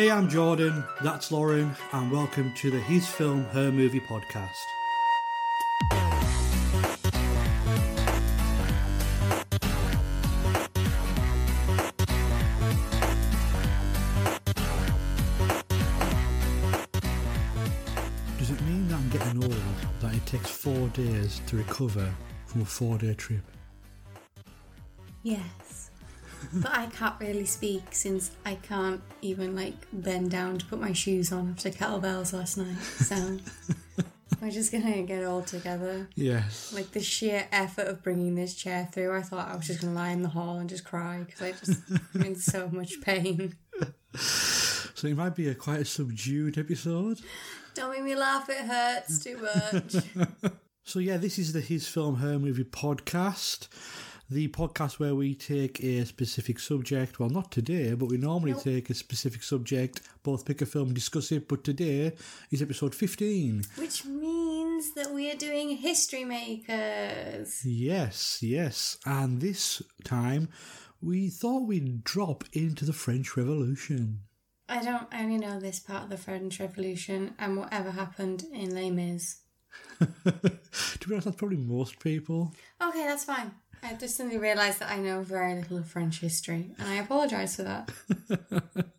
Hey, I'm Jordan, that's Lauren, and welcome to the His Film, Her Movie podcast. Does it mean that I'm getting old that it takes four days to recover from a four day trip? Yes. But I can't really speak since I can't even like bend down to put my shoes on after kettlebells last night. So we're just gonna get it all together. Yes. Like the sheer effort of bringing this chair through, I thought I was just gonna lie in the hall and just cry because I just I'm in so much pain. So it might be a quite a subdued episode. Don't make me laugh, it hurts too much. So yeah, this is the His Film Her Movie podcast. The podcast where we take a specific subject. Well, not today, but we normally Nope. take a specific subject, both pick a film and discuss it. But today is episode 15. Which means that we are doing history makers. Yes, yes. And this time we thought we'd drop into the French Revolution. I don't only know this part of the French Revolution and whatever happened in Les Mis. to be honest, that's probably most people. Okay, that's fine. I just suddenly realised that I know very little of French history, and I apologise for that.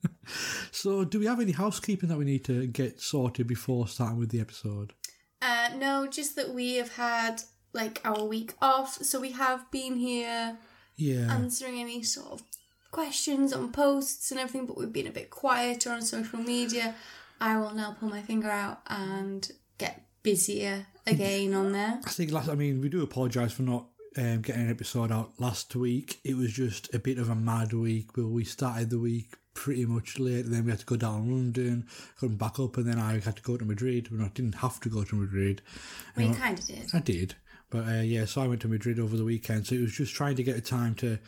So, do we have any housekeeping that we need to get sorted before starting with the episode? Uh, no, just that we have had like our week off, so we have been here Yeah. answering any sort of questions on posts and everything, but we've been a bit quieter on social media. I will now pull my finger out and get busier again on there. I think last. I mean, we do apologise for not um, getting an episode out last week. It was just a bit of a mad week. But we started the week pretty much late, and then we had to go down to London, come back up, and then I had to go to Madrid. Well, I didn't have to go to Madrid. We kind of did. I did, but uh, yeah. So I went to Madrid over the weekend. So it was just trying to get a time to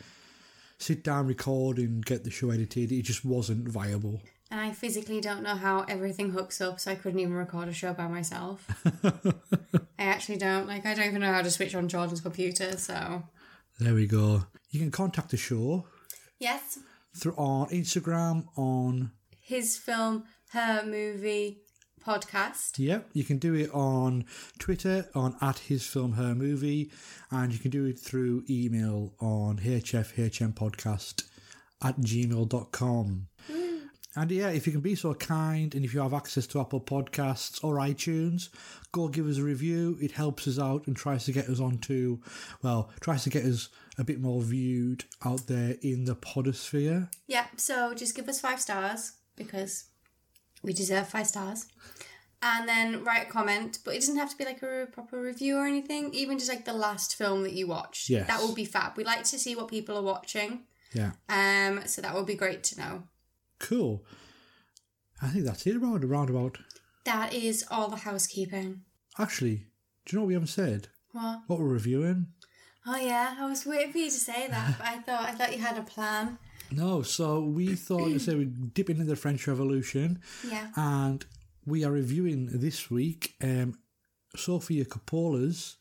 sit down, record, and get the show edited. It just wasn't viable. And I physically don't know how everything hooks up, so I couldn't even record a show by myself. I actually don't. Like, I don't even know how to switch on Jordan's computer, so. There we go. You can contact the show Yes, through on Instagram on his film, her movie podcast. Yep, you can do it on Twitter on at his film her movie, and you can do it through email on hfhmpodcast at gmail.com. And yeah, if you can be so kind and if you have access to Apple Podcasts or iTunes, go give us a review. It helps us out and tries to get us onto, well, tries to get us a bit more viewed out there in the podosphere. Yeah, so just give us five stars because we deserve five stars. And then write a comment, but it doesn't have to be like a proper review or anything. Even just like the last film that you watched. Yes. That would be fab. We like to see what people are watching. Yeah. Um, so that would be great to know. Cool. I think that's it around, around about. That is all the housekeeping. Actually, do you know what we haven't said? What? What we're reviewing? Oh yeah, I was waiting for you to say that, but I thought I thought you had a plan. No, so we thought you say we'd dip into the French Revolution, Yeah. and we are reviewing this week um, Sofia Coppola's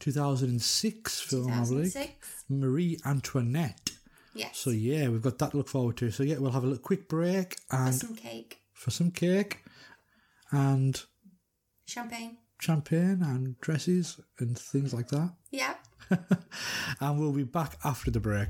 2006 film, I believe, Marie Antoinette. Yes. So yeah, we've got that to look forward to. So yeah, we'll have a little quick break and Some cake, for some cake and champagne. champagne and dresses and things like that. Yeah. and we'll be back after the break.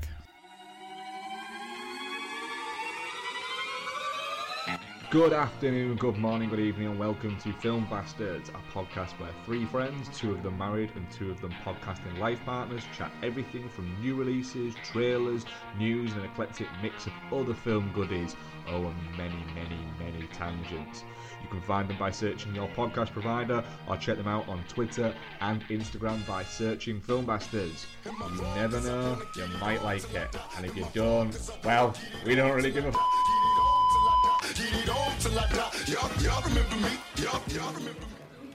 Good afternoon, good morning, good evening, and welcome to Film Bastards, a podcast where three friends, two of them married and two of them podcasting life partners, chat everything from new releases, trailers, news, and an eclectic mix of other film goodies. Oh, and many, many, many tangents. You can find them by searching your podcast provider or check them out on Twitter and Instagram by searching Film Bastards. You never know, you might like it. And if you don't, well, we don't really give a f-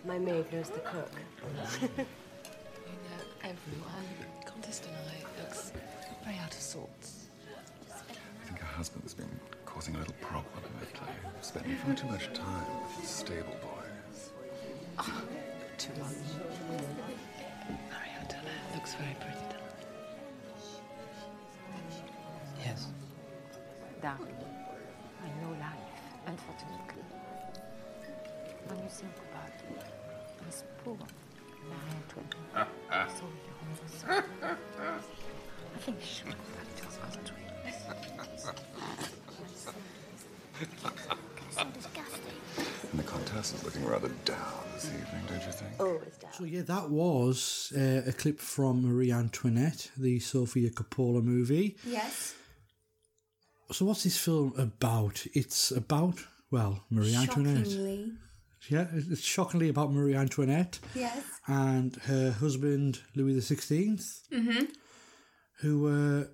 My maid knows the cook. You know, everyone. Countess tonight looks very out of sorts. I think her husband's been causing a little problem lately. Spending far too much time with his stable boys. Ah, too much. Marie looks very pretty tonight. Yes. Darling, I know life Unfortunately, when you think about it, this poor Marie Antoinette, so young, so I think she should go back to her country. so disgusting. And the Countess is looking rather down this evening, don't you think? Always down. So yeah, that was uh, a clip from Marie Antoinette, the Sofia Coppola movie. Yes. So what's this film about? It's about well, Marie Antoinette. Yeah, it's shockingly about Marie Antoinette Yes. and her husband Louis the 16th Mm-hmm. who were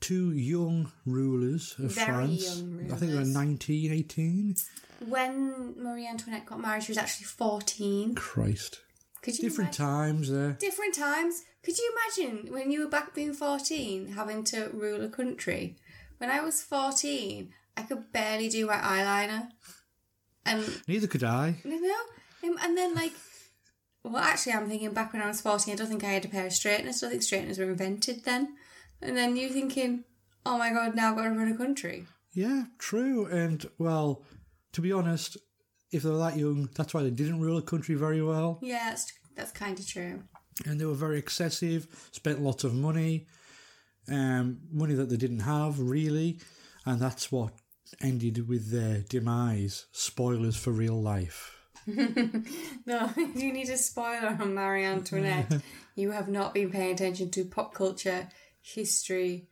two young rulers of Very France. young I think they were rulers. 19, 18. When Marie Antoinette got married, she was actually 14. Christ. Could you Different imagine? times there. Different times. Could you imagine when you were back being 14 having to rule a country? When I was 14, I could barely do my eyeliner. And, Neither could I. you know, um, and then like, well, actually, I'm thinking back when I was 14, I don't think I had a pair of straighteners. I don't think straighteners were invented then. And then you're thinking, oh my god, now I've got to run a country. Yeah, true. And, well, to be honest, if they were that young, that's why they didn't rule a country very well. Yeah, that's, that's kind of true. And they were very excessive, spent lots of money, um, money that they didn't have, really. And that's what ended with their demise. Spoilers for real life. No, you need a spoiler on Marie Antoinette, you have not been paying attention to pop culture, history,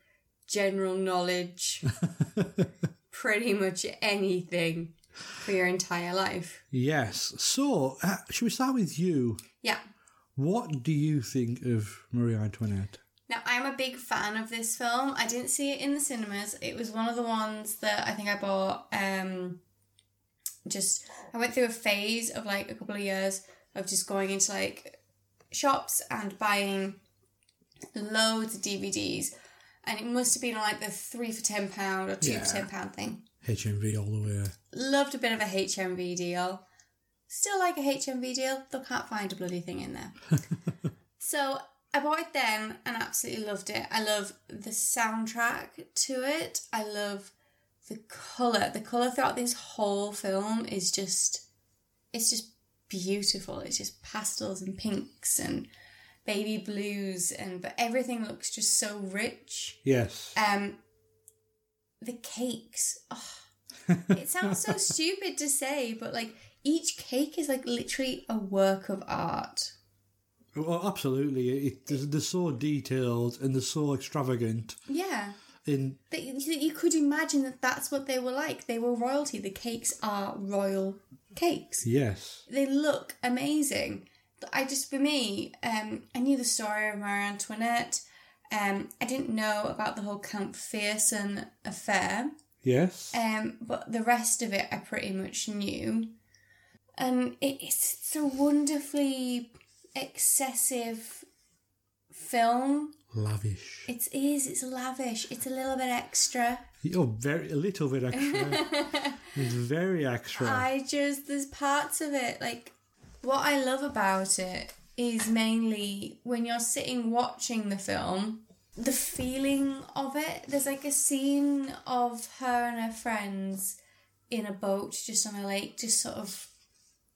general knowledge, pretty much anything for your entire life. Yes. So, uh, should we start with you? Yeah. What do you think of Marie Antoinette? Now, I'm a big fan of this film. I didn't see it in the cinemas. It was one of the ones that I think I bought. Um, just I went through a phase of like a couple of years of just going into like shops and buying loads of DVDs, and it must have been like the three for ten pound or two Yeah. for ten pound thing. HMV all the way. Loved a bit of a HMV deal. Still like a HMV deal, though can't find a bloody thing in there. so I bought it then and absolutely loved it. I love the soundtrack to it. I love the colour. The colour throughout this whole film is just it's just beautiful. It's just pastels and pinks and baby blues and but everything looks just so rich. Yes. Um, the cakes. Oh, it sounds so stupid to say, but like each cake is like literally a work of art. Well, absolutely. It, they're, they're so detailed and they're so extravagant. Yeah. In That you, that you could imagine that that's what they were like. They were royalty. The cakes are royal cakes. yes, They look amazing. I just, for me, um, I knew the story of Marie Antoinette. Um, I didn't know about the whole Count Fersen affair. yes, Um, but the rest of it I pretty much knew. And it, it's, it's a wonderfully excessive film. lavish. It is, it's lavish, it's a little bit extra. You're very a little bit extra. it's very extra. I just, there's parts of it, like, what I love about it is mainly when you're sitting watching the film, the feeling of it. There's like a scene of her and her friends in a boat just on a lake, just sort of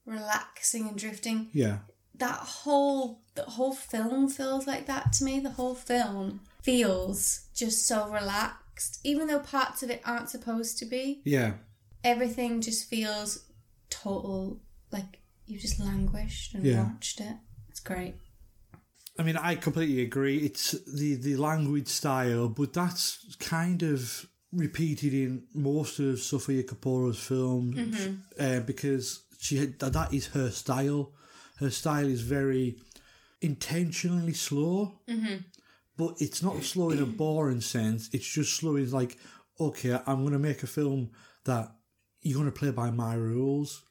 relaxing and drifting. yeah, That whole the whole film feels like that to me. The whole film feels just so relaxed, even though parts of it aren't supposed to be. yeah, Everything just feels total like you just languished and Yeah. watched it. It's great. I mean, I completely agree. It's the the language style, but that's kind of repeated in most of Sofia Coppola's films uh, because she had, that is her style. Her style is very intentionally slow, but it's not slow in a boring sense. It's just slow in like, okay, I'm going to make a film that you're going to play by my rules,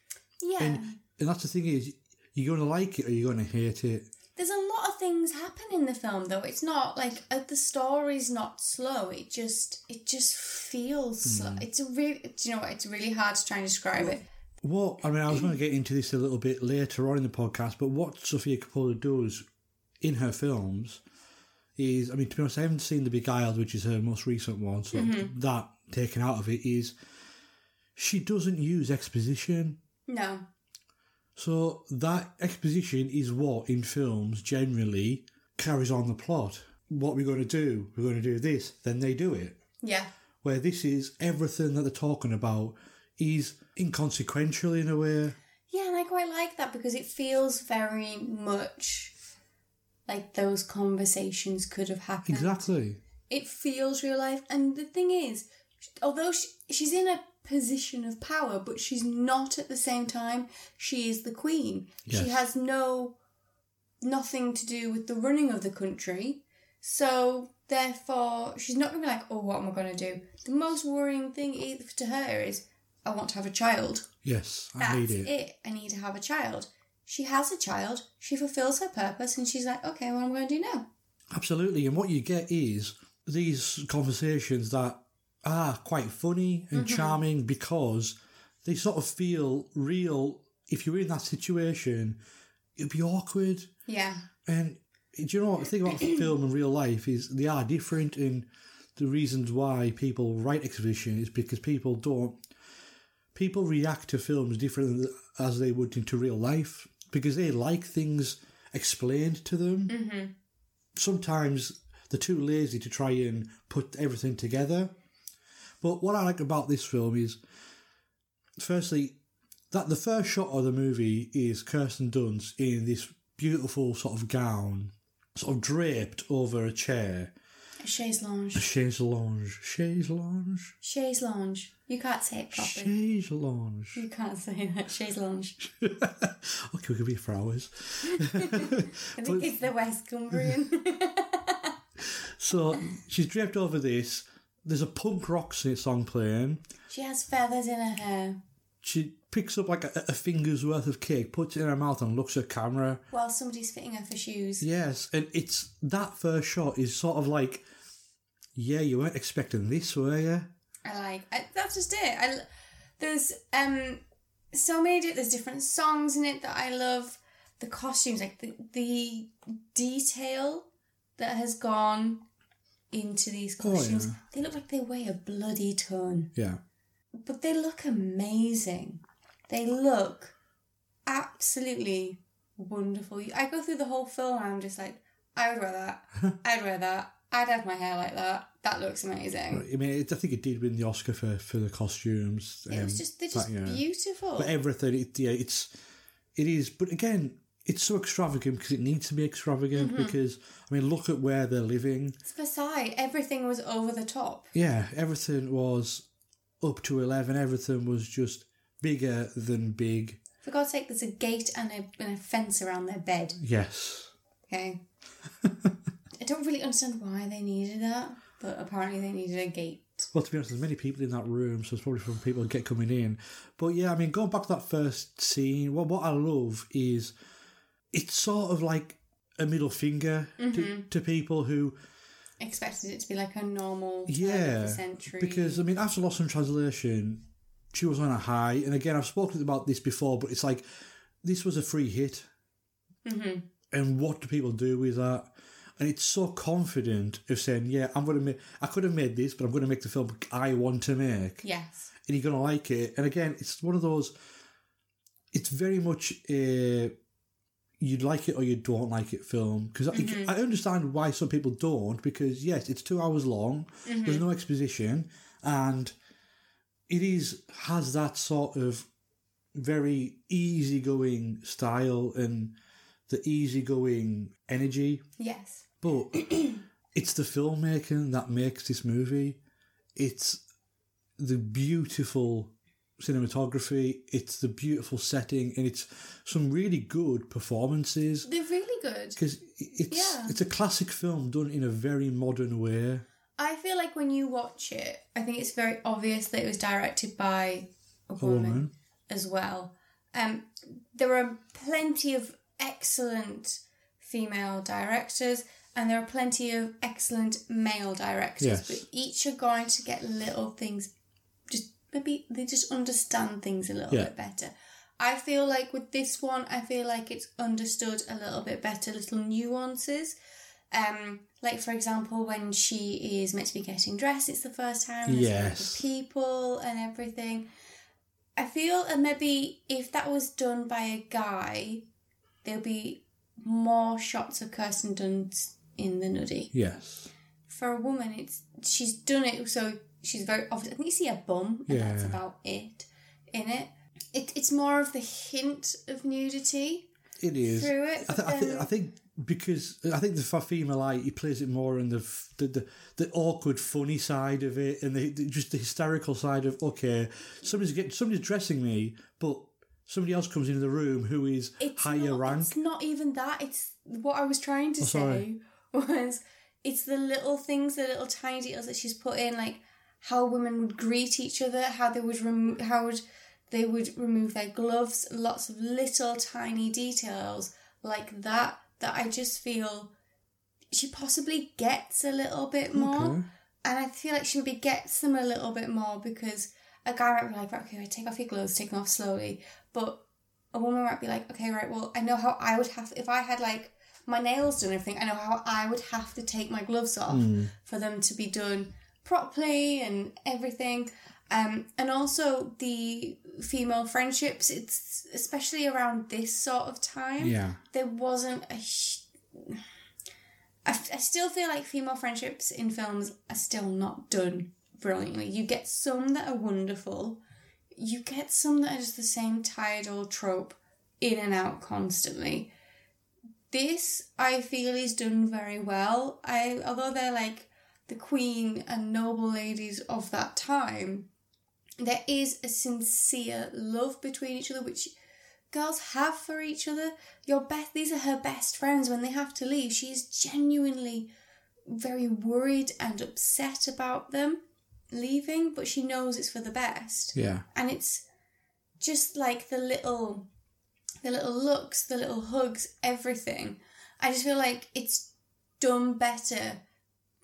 Yeah. and and that's the thing is you're going to like it or you're going to hate it. There's a lot of things happen in the film though. It's not like uh, the story's not slow. It just it just feels slow. It's a really do you know what? It's really hard to try and describe it. What I mean, I was going to get into this a little bit later on in the podcast, but what Sofia Coppola does in her films is, I mean, to be honest, I haven't seen The Beguiled, which is her most recent one, so mm-hmm. that taken out of it is she doesn't use exposition. No. So that exposition is what in films generally carries on the plot. What we're going to do, we're going to do this, then they do it. Yeah. Where this is everything that they're talking about is inconsequential in a way. Yeah, and I quite like that because it feels very much like those conversations could have happened. Exactly. It feels real life. And the thing is, although she, she's in a position of power, but she's not at the same time. She is the queen. She has no nothing to do with the running of the country. So therefore, she's not going to be like, "Oh, what am I going to do?" The most worrying thing to her is, "I want to have a child." Yes, I That's need it. it. I need to have a child. She has a child. She fulfills her purpose, and she's like, "Okay, what am I going to do now?" Absolutely. And what you get is these conversations that are quite funny and mm-hmm. charming because they sort of feel real. If you're in that situation, it'd be awkward. Yeah. And do you know what? The thing about film and real life is they are different, and the reasons why people write exposition is because people don't. People react to films different as they would into real life because they like things explained to them. Mm-hmm. Sometimes they're too lazy to try and put everything together. But what I like about this film is, firstly, that the first shot of the movie is Kirsten Dunst in this beautiful sort of gown, sort of draped over a chair. A chaise lounge. A chaise lounge. Chaise lounge? Chaise lounge. You can't say it properly. Chaise lounge. You can't say that. Chaise lounge. Okay, we could be for hours. I think it's the West Cumbrian. So she's draped over this. There's a punk rock song playing. she has feathers in her hair She picks up like a, a finger's worth of cake, puts it in her mouth, and looks at camera. while somebody's fitting her for shoes. Yes, and it's that first shot is sort of like, yeah, you weren't expecting this, were you? I like. I, that's just it. I, there's um so many. There's different songs in it that I love. The costumes, like the the detail that has gone into these Oh, costumes. yeah. They look like they weigh a bloody ton. Yeah. But they look amazing. They look absolutely wonderful. I go through the whole film and I'm just like, I would wear that. I'd wear that. I'd have my hair like that. That looks amazing. I mean, it, I think it did win the Oscar for, for the costumes. It was um, just they're that just year. beautiful. But everything, it, yeah, it's it is. But again, it's so extravagant because it needs to be extravagant. Mm-hmm. Because I mean, look at where they're living. It's Versailles. Everything was over the top. Yeah, everything was up to eleven. Everything was just bigger than big. For God's sake, there's a gate and a, and a fence around their bed. Yes. Okay. I don't really understand why they needed that, but apparently they needed a gate. Well, to be honest, there's many people in that room, so it's probably from people who get coming in. But yeah, I mean, going back to that first scene, what what I love is it's sort of like a middle finger Mm-hmm. to, to people who Expected it to be like a normal Yeah, century. because I mean, after Lost in Translation, she was on a high, and again, I've spoken about this before, but it's like this was a free hit, Mm-hmm. and what do people do with that? And it's so confident of saying, "Yeah, I'm going to make. I could have made this, but I'm going to make the film I want to make, yes. and you're going to like it." And again, it's one of those. It's very much a you like it or you don't like it film because Mm-hmm. I, I understand why some people don't because yes it's two hours long Mm-hmm. there's no exposition and it is has that sort of very easygoing style and the easygoing energy Yes. but it's the filmmaking that makes this movie it's the beautiful cinematography it's the beautiful setting and it's some really good performances They're really good. because it's Yeah. it's a classic film done in a very modern way. I feel like when you watch it, I think it's very obvious that it was directed by a A woman, woman. as well. Um, there are plenty of excellent female directors, and there are plenty of excellent male directors, Yes. but each are going to get little things. Maybe they just understand things a little Yeah. bit better. I feel like with this one, I feel like it's understood a little bit better, little nuances. Um, like for example, when she is meant to be getting dressed, it's the first time. There's a group of Yes. people and everything. I feel that maybe if that was done by a guy, there'll be more shots of Kirsten Dunst in the nudie. Yes. For a woman, it's she's done it so she's very obvious. I think you see a bum, and that's about it in it. it. It's more of the hint of nudity It is. through it. I, th- I, th- I think because I think the female eye, he plays it more in the f- the, the, the awkward, funny side of it, and the, the just the hysterical side of okay, somebody's getting somebody's dressing me, but somebody else comes into the room who is it's higher not, rank. It's not even that. It's what I was trying to Oh, say was it's the little things, the little tiny details that she's put in, like how women would greet each other, how they would rem- how would they would remove their gloves, lots of little tiny details like that that I just feel she possibly gets a little bit more. Okay. And I feel like she maybe gets them a little bit more because a guy might be like, right, okay, right, take off your gloves, take them off slowly. But a woman might be like, okay, right, well, I know how I would have, if I had like my nails done and everything, I know how I would have to take my gloves off mm. for them to be done properly and everything. Um, and also the female friendships, it's especially around this sort of time Yeah. there wasn't a. Sh- I, I still feel like female friendships in films are still not done brilliantly. You get some that are wonderful, you get some that are just the same tired old trope in and out constantly. This I feel is done very well. I although they're like the queen and noble ladies of that time, there is a sincere love between each other which girls have for each other. Your best these are her best friends when they have to leave. She's genuinely very worried and upset about them leaving, but she knows it's for the best. Yeah. And it's just like the little the little looks, the little hugs, everything. I just feel like it's done better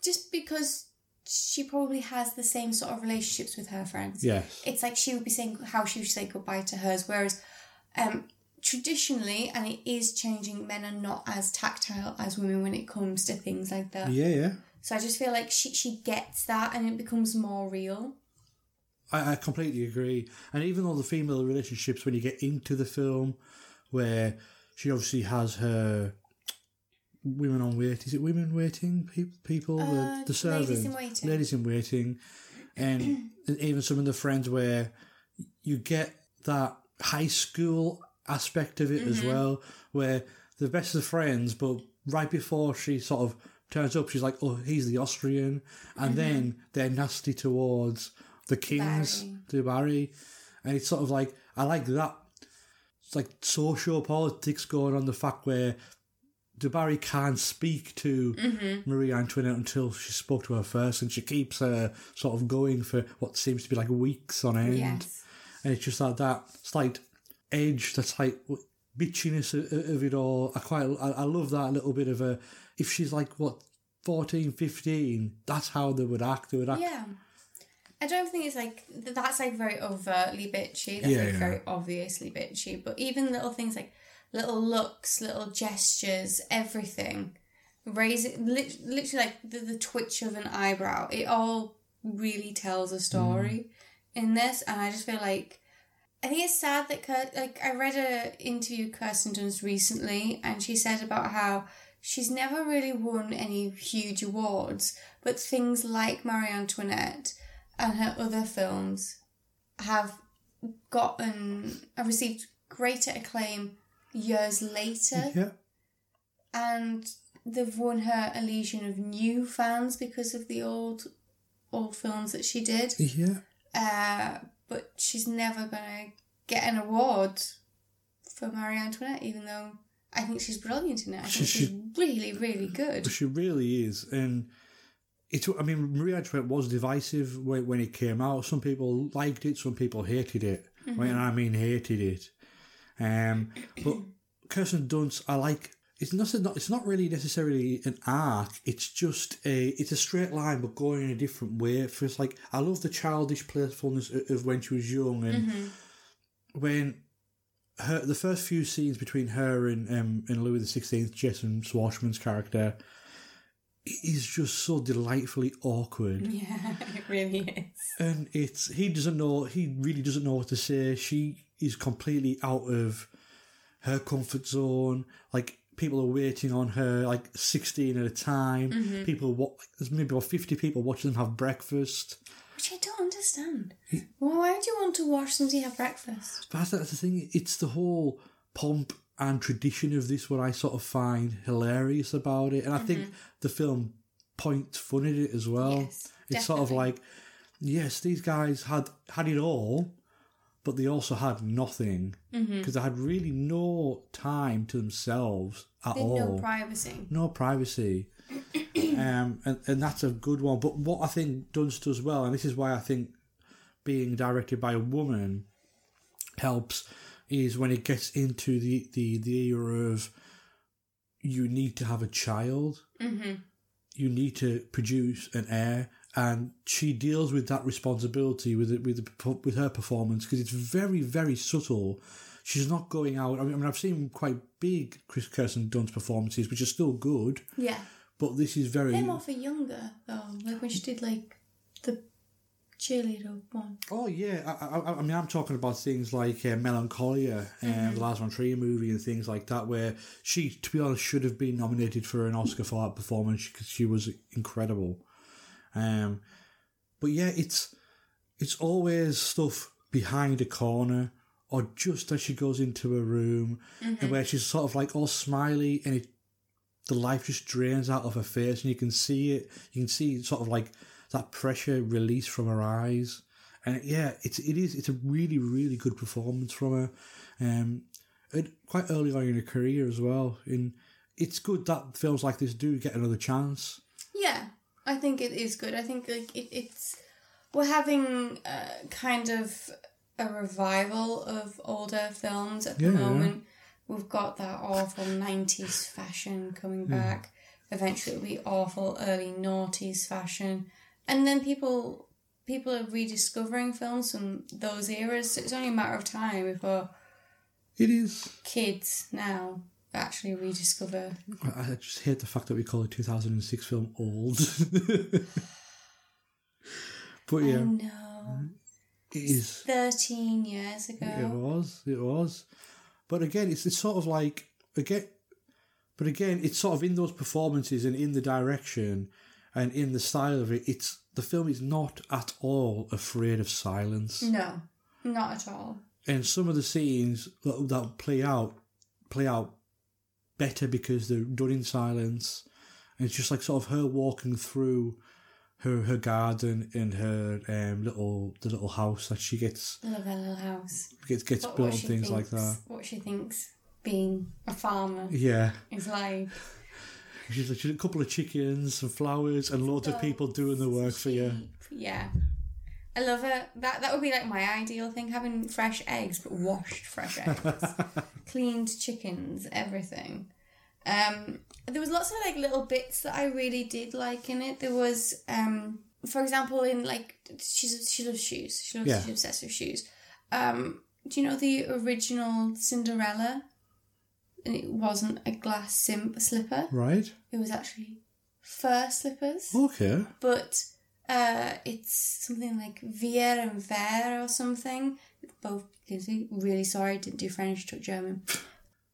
just because she probably has the same sort of relationships with her friends Yes. it's like she would be saying how she would say goodbye to hers whereas um traditionally and it is changing men are not as tactile as women when it comes to things like that Yeah, yeah. so i just feel like she she gets that and it becomes more real I, I completely agree. And even though the female relationships, when you get into the film, where she obviously has her women on wait, is it women waiting pe- people? Uh, the, the ladies servants, in waiting. ladies in waiting, and, even some of the friends where you get that high school aspect of it as Mm-hmm. well, where they're best of friends, but right before she sort of turns up, she's like, "Oh, he's the Austrian," and then they're nasty towards the kings, Barry. to Barry, and it's sort of like I like that. It's like social politics going on. The fact where Du Barry can't speak to Mm-hmm. Marie Antoinette until she spoke to her first, and she keeps her sort of going for what seems to be like weeks on end. yes And it's just like that slight edge, that slight bitchiness of, it all. I quite, I, I love that little bit of a. If she's like what 14, 15, that's how they would act. They would act. yeah I don't think it's like that's like very overtly bitchy. That's Yeah, like yeah. very obviously bitchy. But even little things like little looks, little gestures, everything, raising literally like the, the twitch of an eyebrow. It all really tells a mm. story in this, and I just feel like I think it's sad that Kurt, like I read a interview Kirsten Dunst recently, and she said about how she's never really won any huge awards, but things like Marie Antoinette and her other films have gotten have received greater acclaim years later, Yeah. and they've won her a legion of new fans because of the old old films that she did. Yeah. Uh, but she's never gonna get an award for Marie Antoinette, even though I think she's brilliant in it. I She- think she's she- really, really good. She really is, and it's. I mean, Marie Antoinette was divisive when, when it came out. Some people liked it, some people hated it. When I mean hated it, um, but Kirsten Dunst, I like. It's not, it's not. Really necessarily an arc. It's just a. It's a straight line, but going in a different way. For it's like I love the childish playfulness of, of when she was young, and when her the first few scenes between her and um, and Louis the Sixteenth, Jason Schwartzman's character, is just so delightfully awkward. Yeah. It really is. and it's he doesn't know he really doesn't know what to say she is completely out of her comfort zone like people are waiting on her like 16 at a time Mm-hmm. people wa- there's maybe about 50 people watching them have breakfast Which I don't understand. Well, why would you want to watch somebody have breakfast? but that's, that's the thing it's the whole pomp and tradition of this what i sort of find hilarious about it and i think the film points fun at it as well Mm-hmm. Yes, it's sort of like yes these guys had had it all but they also had nothing because Mm-hmm. they had really no time to themselves at all no privacy. no privacy. um, and, and that's a good one. But what I think Dunst does well, and this is why I think being directed by a woman helps, is when it gets into the, the, the era of you need to have a child, Mm-hmm. you need to produce an heir, and she deals with that responsibility with it, with the, with her performance because it's very very subtle. She's not going out. I mean, I've seen quite big Chris Kirsten Dunst performances, which are still good, Yeah. but this is very. Them off for younger, though. Like when she did, like, the cheerleader one. Oh yeah, I, I, I mean, I'm talking about things like uh, Melancholia and the Lars von Trier movie and things like that, where she, to be honest, should have been nominated for an Oscar for that performance because she was incredible. Um, but yeah, it's it's always stuff behind a corner or just as she goes into a room and where she's sort of like all smiley and it the life just drains out of her face and you can see it you can see sort of like that pressure release from her eyes. And yeah it's it is it's a really really good performance from her. Um and quite early on in her career as well. And it's good that films like this do get another chance I think it is good. I think like it, it's we're having uh, kind of a revival of older films at the Yeah. moment. We've got that awful nineties fashion coming back. Eventually, it'll be awful early noughties fashion, and then people people are rediscovering films from those eras. So it's only a matter of time before it is kids now actually rediscover. I I just hate the fact that we call a 2006 film old but I yeah know. it is Thirteen years ago. It was. It was. But again, it's, it's sort of like again, but again, it's sort of in those performances and in the direction and in the style of it. It's the film is not at all afraid of silence, No, not at all. and some of the scenes that, that play out play out better because they're done in silence. And it's just like sort of her walking through her her garden and her um, little the little house that she gets I love her little house. gets gets What- built what and things like that. What she thinks being a farmer Yeah. is like. She's like, she's a couple of chickens and flowers and loads of people doing the work for you. Yeah. I love it. That that would be like my ideal thing, having fresh eggs, but washed fresh eggs. Cleaned chickens, everything. Um, there was lots of like little bits that I really did like in it. There was, um, for example, in like she's she loves shoes. She loves Yeah. she's obsessed with shoes. Um, do you know the original Cinderella? And it wasn't a glass sim- slipper. Right? It was actually fur slippers Okay. but uh, it's something like Vier and Ver or something. Both really sorry, didn't do French, took German.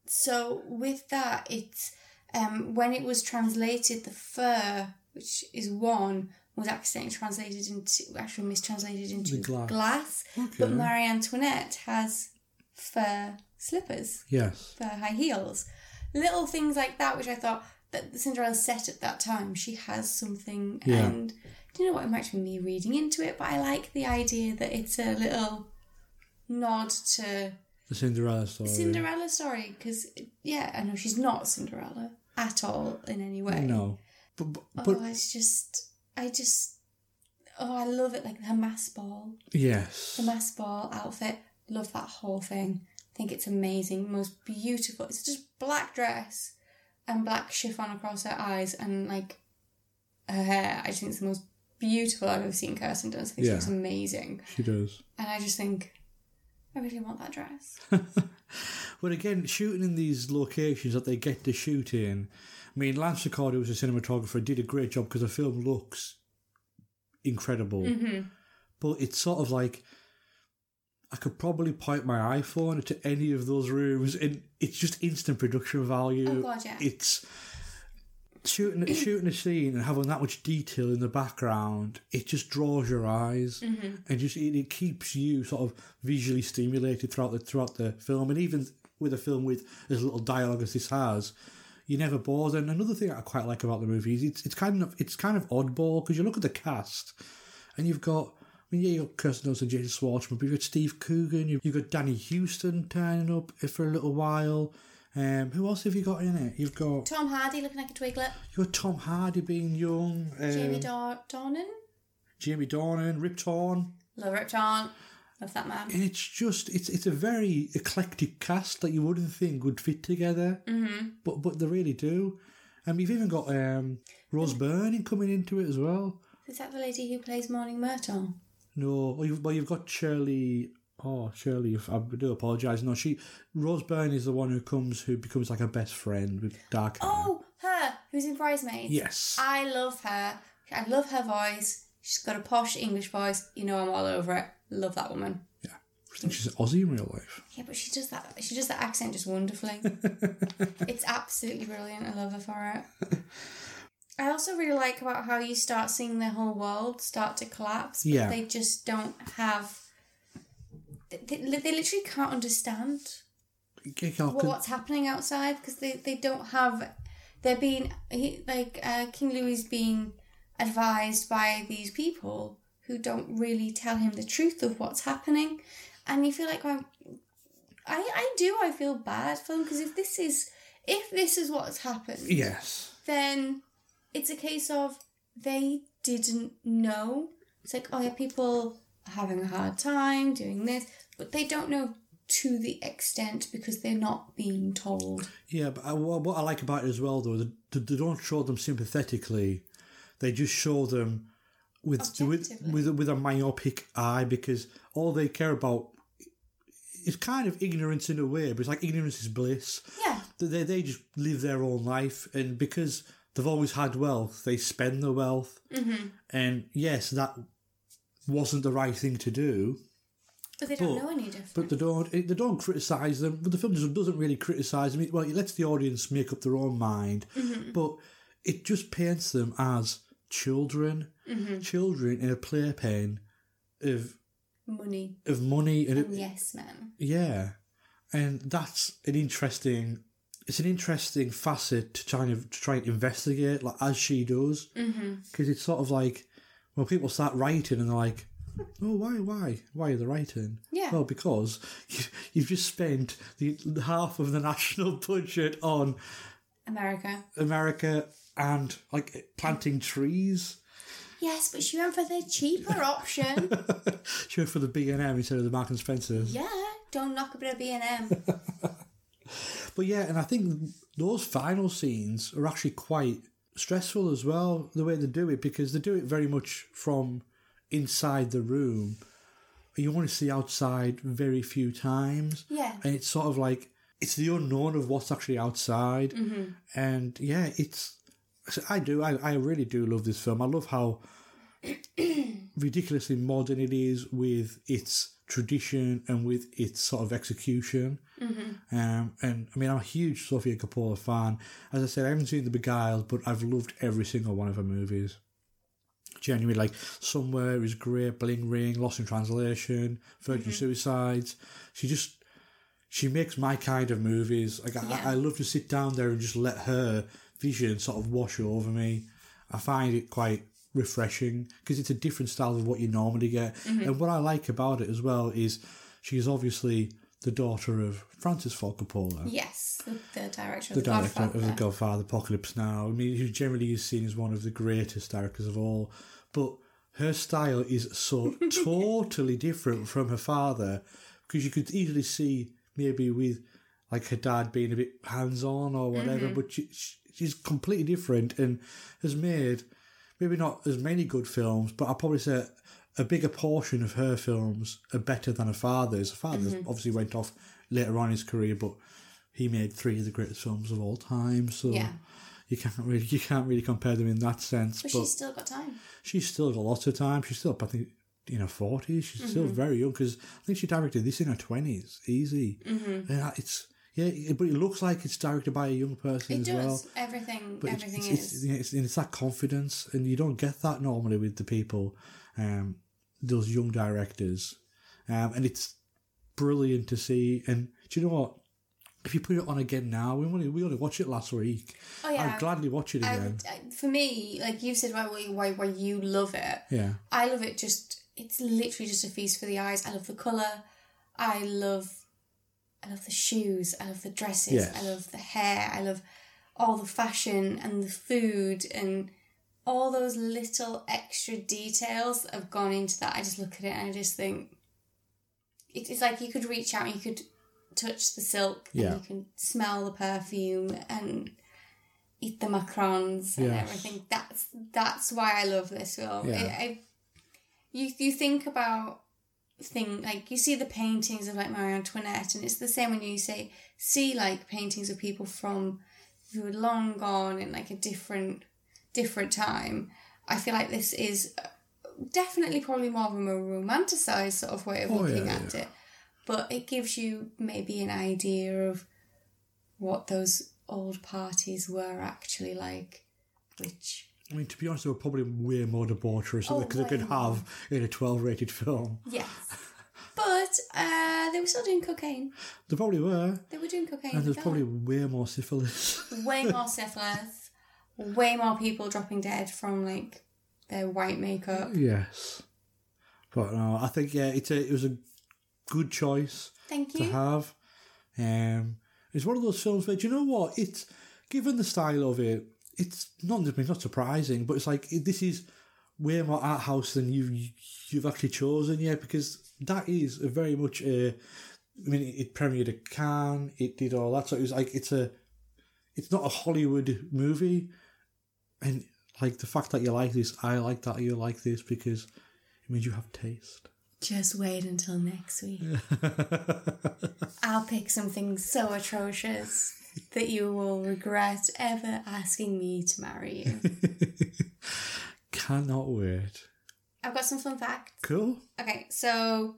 So with that, it's um, when it was translated, the fur, which is one, was accidentally translated into actually mistranslated into The glass. glass. Okay. But Marie Antoinette has fur slippers Yes. Fur high heels. Little things like that, which I thought that the Cinderella set at that time, she has something. Yeah. And do you know what? It might be me reading into it, but I like the idea that it's a little nod to The Cinderella story. Cinderella story. Because, yeah, I know she's not Cinderella at all in any way. No. But, but, Oh, but it's just, I just, oh, I love it. Like her mass ball. yes. The mass ball outfit, love that whole thing. I think it's amazing, most beautiful. It's just black dress and black chiffon across her eyes and like her hair. I just think it's the most beautiful I've ever seen Kirsten Dunst. I think Yeah. she looks amazing, She does. and I just think I really want that dress. But again, shooting in these locations that they get to shoot in, I mean, Lance Acord, was a cinematographer, did a great job because the film looks incredible. Mm-hmm. But it's sort of like I could probably point my iPhone to any of those rooms, and it's just instant production value. Oh, God, yeah. It's shooting shooting a scene and having that much detail in the background. It just draws your eyes, Mm-hmm. and just it, it keeps you sort of visually stimulated throughout the throughout the film, and even with a film with as little dialogue as this has. You're never bored, and another thing I quite like about the movie is it's, it's kind of it's kind of oddball because you look at the cast, and you've got I mean yeah you've got Kirsten Dunst and Jason Schwartzman, but you've got Steve Coogan, you've, you've got Danny Huston turning up for a little while. Um, who else have you got in it? You've got Tom Hardy looking like a twiglet. you've got Tom Hardy being young, um, Jamie Dor- Dornan. Jamie Dornan, Rip Torn, Love Rip Torn. Love that man. and it's just it's it's a very eclectic cast that you wouldn't think would fit together, mm-hmm. but but they really do. And we've even got um, Rose Byrne coming into it as well. Is that the lady who plays Moaning Myrtle? No, well you've, well, you've got Shirley. Oh, Shirley, I do apologise. No, she Rose Byrne is the one who comes who becomes like a best friend with dark hair. Oh, her who's in Bridesmaids. Yes. I love her. I love her voice. She's got a posh English voice. You know I'm all over it. Love that woman. yeah, I think she's Aussie in real life. Yeah, but she does that. She does that accent just wonderfully. it's absolutely brilliant. I love her for it. I also really like about how you start seeing the whole world start to collapse, but Yeah. they just don't have. They, they, literally can't understand what, what's happening outside because they, they don't have. They're being he, like uh, King Louis being advised by these people who don't really tell him the truth of what's happening, and you feel like well, I I do I feel bad for them because if this is if this is what's happened, Yes. then it's a case of they didn't know. It's like, oh yeah, people having a hard time doing this, but they don't know to the extent because they're not being told. Yeah, but I, what I like about it as well, though, they, they don't show them sympathetically. They just show them with with with a, with a myopic eye because all they care about is kind of ignorance in a way, but it's like ignorance is bliss. Yeah. They they just live their own life, and because they've always had wealth, they spend the wealth. Mm-hmm. And yes, that wasn't the right thing to do. But they don't But- know any different. But they don't. They don't criticize them. But the film doesn't, doesn't really criticize them. It, well, it lets the audience make up their own mind. Mm-hmm. But it just paints them as children, mm-hmm. children in a playpen of Money of money and, and yes men. yeah, and that's an interesting. It's an interesting facet to try and to try and investigate, like as she does, mm-hmm. because it's sort of like when people start writing and they're like, "Oh, why, why, why are they writing?" Yeah. Well, because you, you've just spent the half of the national budget on America. America and like planting trees. Yes, but she went for the cheaper option. She went for the B and M instead of the Mark and Spencers. yeah, don't knock a bit of B and M. But yeah, and I think those final scenes are actually quite stressful as well, the way they do it, because they do it very much from inside the room. You want to see outside very few times. Yeah. And it's sort of like, it's the unknown of what's actually outside. Mm-hmm. And yeah, it's, I do, I, I really do love this film. I love how ridiculously modern it is with its tradition and with its sort of execution. Um, and I mean, I'm a huge Sofia Coppola fan. As I said, I haven't seen The Beguiled, but I've loved every single one of her movies. Genuinely, like Somewhere is great, Bling Ring, Lost in Translation, Virgin Suicides. She just she makes my kind of movies. Like Yeah. I, I love to sit down there and just let her vision sort of wash over me. I find it quite refreshing because it's a different style of what you normally get. Mm-hmm. And what I like about it as well is she's obviously the daughter of Francis Ford Coppola yes, the, the director of the the, director Godfather. of the Godfather Apocalypse Now. I mean, who generally is seen as one of the greatest directors of all, but her style is so totally different from her father because you could easily see maybe with like her dad being a bit hands on or whatever, mm-hmm. but she, she- she's completely different and has made maybe not as many good films, but I'll probably say a bigger portion of her films are better than her father's. Her father's obviously went off later on in his career, but he made three of the greatest films of all time. So Yeah. you can't really you can't really compare them in that sense. But, But, she's still got time. she's still got lots of time. She's still, I think, in her forties. She's still Mm-hmm. very young because I think she directed this in her twenties, easy. Mm-hmm. And it's yeah, but it looks like it's directed by a young person It as does. well. Everything But everything it's, is. it's, it's, it's that confidence, and you don't get that normally with the people, um, those young directors, um, and it's brilliant to see. And do you know what? If you put it on again now, we only we only watched it last week. Oh, yeah. I'd gladly watch it again. I- for me, like you said, why, why, why you love it. yeah, I love it just it's literally just a feast for the eyes. I love the colour. I love I love the shoes, I love the dresses, Yes. I love the hair, I love all the fashion and the food and all those little extra details that have gone into that. I just look at it and I just think it's like you could reach out and you could touch the silk Yeah. and you can smell the perfume and eat the macarons and everything. That's that's why I love this film. Yeah. I, I, you you think about thing like you see the paintings of like Marie Antoinette, and it's the same when you say see like paintings of people from who long gone in like a different different time. I feel like this is uh, definitely probably more of a more romanticized sort of way of Oh, looking yeah, at yeah. it, but it gives you maybe an idea of what those old parties were actually like, which I mean to be honest, they were probably way more debaucherous Oh, than they could have in a twelve-rated film. yes, but uh, they were still doing cocaine. They probably were, They were doing cocaine. and there's probably way more syphilis. way more syphilis, way more people dropping dead from like their white makeup. yes, but no, I think yeah, it's a it was a good choice. Thank you. to have. Um, it's one of those films where, do you know what? It's given the style of it, it's not not surprising, but it's like this is way more art house than you you've actually chosen yet because that is a very much a. I mean, it, it premiered at Cannes. It did all that, so it was like it's a. It's not a Hollywood movie, and like the fact that you like this, I like that you like this because it means you have taste. Just wait until next week. I'll pick something so atrocious that you will regret ever asking me to marry you. Cannot wait. I've got some fun facts. Cool. Okay, so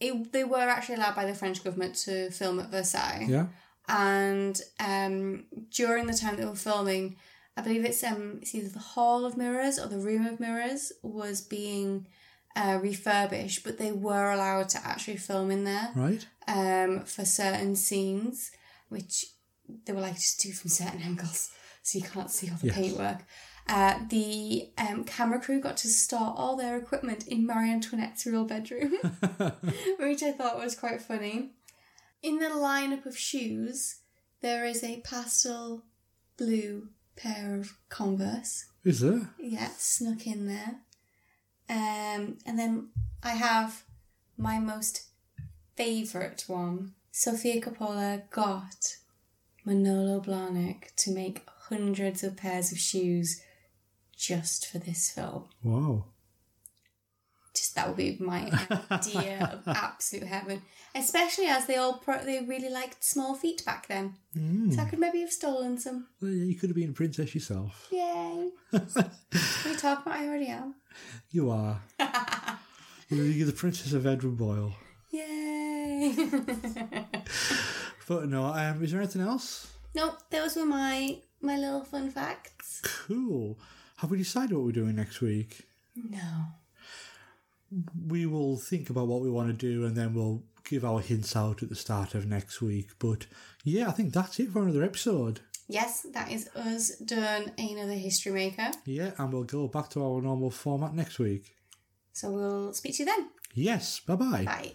it, they were actually allowed by the French government to film at Versailles. Yeah. and um, during the time they were filming, I believe it's um it's either the Hall of Mirrors or the Room of Mirrors was being uh, refurbished, but they were allowed to actually film in there Right. um, for certain scenes, which they were like just do from certain angles, so you can't see all the Yes. paintwork. Uh, the um, camera crew got to store all their equipment in Marie Antoinette's real bedroom, which I thought was quite funny. In the lineup of shoes, there is a pastel blue pair of Converse. Is there? Yeah, snuck in there. Um, and then I have my most favourite one. Sofia Coppola got Manolo Blahnik to make hundreds of pairs of shoes just for this film. Wow. Just that would be my idea of absolute heaven. Especially as they all pro- they really liked small feet back then, mm. so I could maybe have stolen some. Well, yeah, you could have been a princess yourself. Yay! Can we talk about I already am? You are. You're the princess of Edward Boyle. Yay! But no, um, is there anything else? nope, those were my my little fun facts. Cool. Have we decided what we're doing next week? No. We will think about what we want to do and then we'll give our hints out at the start of next week. But yeah, I think that's it for another episode. Yes, that is us done another history maker. Yeah, and we'll go back to our normal format next week. So we'll speak to you then. Yes, bye bye. Bye.